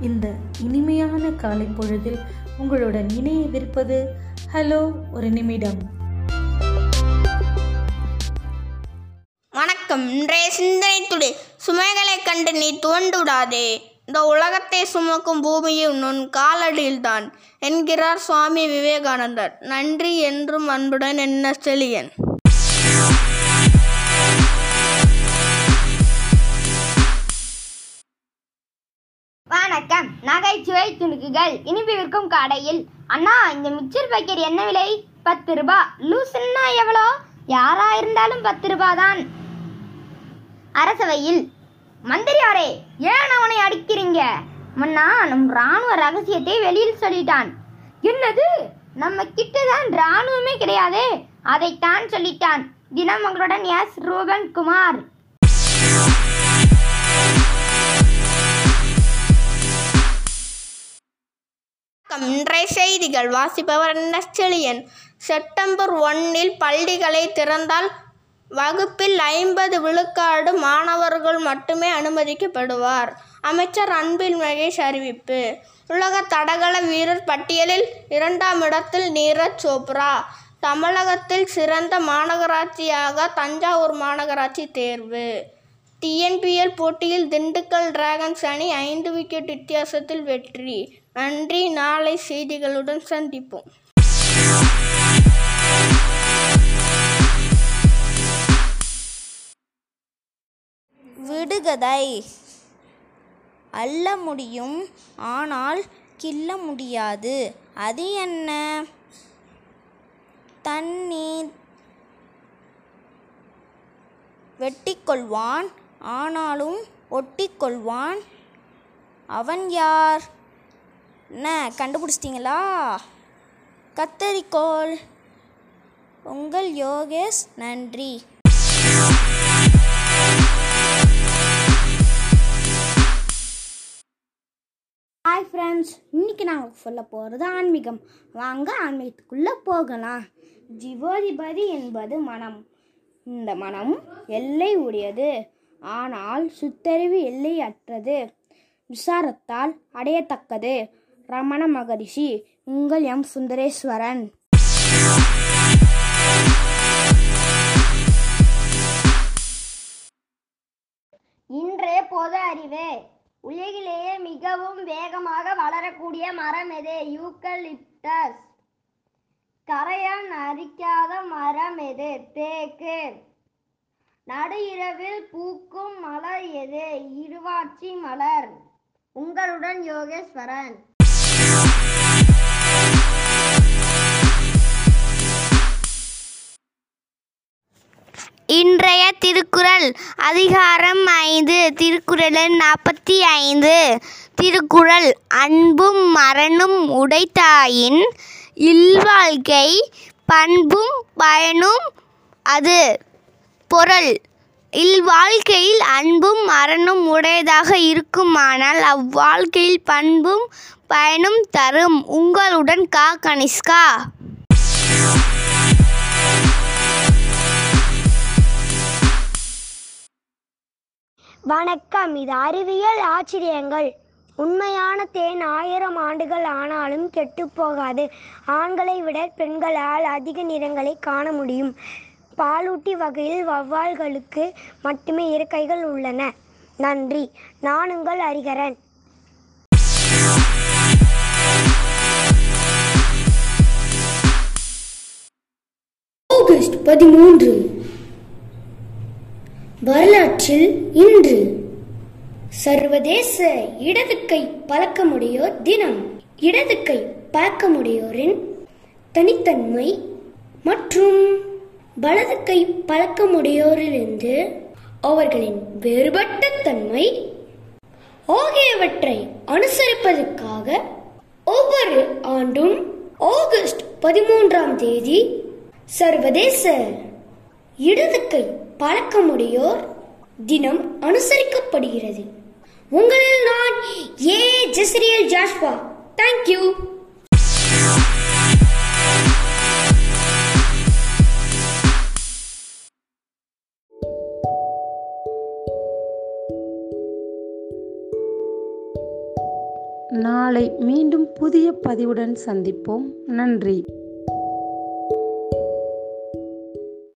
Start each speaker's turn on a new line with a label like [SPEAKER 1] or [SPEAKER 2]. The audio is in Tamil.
[SPEAKER 1] இந்த இனிமையான காலை பொழுதில் உங்களுடன் இணையவிருப்பது ஹலோ ஒரு நிமிடம்.
[SPEAKER 2] வணக்கம். இன்றைய சிந்தனை துளி. சுமைகளைக் கண்டு நீ துவண்டுடாதே இந்த உலகத்தை சுமக்கும் பூமியும் உன் காலடியில்தான் என்கிறார் சுவாமி விவேகானந்தர். நன்றி என்றும் அன்புடன் என்ன செழியன்.
[SPEAKER 3] நகைச்சுவை துணுக்குகள் இனிப்பு விற்கும் கடையில். அண்ணா இந்த மிக்சர் பாக்கெட் என்ன விலை? பத்து ரூபா. லூசுன்னா எவ்வளோ? யாரா இருந்தாலும் பத்து ரூபா தான். அரசவையில் மந்திரியாரே ஏன் அவனை அடிக்கிறீங்க? மன்னா நம் ராணுவ ரகசியத்தை வெளியில் சொல்லிட்டான். என்னது? நம்ம கிட்ட தான் ராணுவமே கிடையாது? அதைத்தான் சொல்லிட்டான். தினம் உங்களுடன் எஸ். ரூபன் குமார்
[SPEAKER 2] வணக்கம் இன்றைய செய்திகள் வாசிப்பவர் என்ன செப்டம்பர் ஒன்னில் பள்ளிகளை திறந்தால் வகுப்பில் ஐம்பது விழுக்காடு மாணவர்கள் மட்டுமே அனுமதிக்கப்படுவார். அமைச்சர் அன்பில் மகேஷ் அறிவிப்பு. உலக தடகள வீரர் பட்டியலில் இரண்டாம் இடத்தில் நீரஜ் சோப்ரா. தமிழகத்தில் சிறந்த மாநகராட்சியாக தஞ்சாவூர் மாநகராட்சி தேர்வு. டிஎன்பிஎல் போட்டியில் திண்டுக்கல் டிராகன்ஸ் அணி ஐந்து விக்கெட் வித்தியாசத்தில் வெற்றி. நன்றி. நாளை செய்திகளுடன் சந்திப்போம்.
[SPEAKER 4] விடுகதை. அள்ள முடியும் ஆனால் கிள்ள முடியாது. அது என்ன? தண்ணீர் வெட்டிக்கொள்வான் ஆனாலும் ஒட்டிக்கொள்வான். அவன் யார்? என்ன கண்டுபிடிச்சிட்டிங்களா? கத்தரிக்கோள். உங்கள் யோகேஷ் நன்றி.
[SPEAKER 3] ஹாய் ஃப்ரெண்ட்ஸ் இன்னைக்கு நாங்கள் சொல்ல போகிறது ஆன்மீகம். வாங்க ஆன்மீகத்துக்குள்ளே போகலாம். ஜீவோதிபதி என்பது மனம். இந்த மனம் எல்லை உடையது. ஆனால் சுத்தறிவு எல்லையற்றது. விசாரத்தால் அடையத்தக்கது. ரமண மகரிஷி உங்கள் எம். சுந்தரேஸ்வரன். இன்றைய பொது அறிவு. உலகிலேயே மிகவும் வேகமாக வளரக்கூடிய மரம் எது? யூக்கலிப்டஸ் கரையான் அரிக்காத மரம் எது? தேக்கு. நடு இரவில் பூக்கும் மலர் எது? இருவாட்சி மலர். உங்களுடன் யோகேஸ்வரன்.
[SPEAKER 4] இன்றைய திருக்குறள் அதிகாரம் ஐந்து திருக்குறள் நாற்பத்தி ஐந்து. திருக்குறள் அன்பும் மரணும் உடைத்தாயின் இல்வாழ்க்கை பண்பும் பயனும் அது. பொருள் இல்வாழ்க்கையில் அன்பும் மரணும் உடையதாக இருக்குமானால் அவ்வாழ்க்கையில் பண்பும் பயனும் தரும். உங்களுடன் கா. கனிஷ்கா.
[SPEAKER 3] வணக்கம். இது அறிவியல் ஆச்சரியங்கள். உண்மையான தேன் ஆயிரம் ஆண்டுகள் ஆனாலும் கெட்டுப் போகாது. ஆண்களை விட பெண்களால் அதிக நிறங்களை காண முடியும். பாலூட்டி வகையில் வௌவால்களுக்கு மட்டுமே இறக்கைகள் உள்ளன. நன்றி. நான் உங்கள் அறிகரன்
[SPEAKER 5] ஆகஸ்ட் பதிமூன்று. வரலாற்றில் இன்று. சர்வதேச இடது கை பழக்கமுடையோர் தினம். இடது கை பழக்கமுடையோரின் தனித்தன்மை மற்றும் வலது கை பழக்கமுடையோரிலிருந்து அவர்களின் வேறுபட்ட தன்மை ஆகியவற்றை அனுசரிப்பதற்காக ஒவ்வொரு ஆண்டும் ஆகஸ்ட் பதிமூன்றாம் தேதி சர்வதேச இடது கை பழக்கமுடையோர் தினம் அனுசரிக்கப்படுகிறது. உங்களில் நான் ஏ. ஜெசரியல் ஜாஷ்வா. தேங்க்யூ
[SPEAKER 1] நாளை மீண்டும் புதிய பதிவுடன் சந்திப்போம். நன்றி.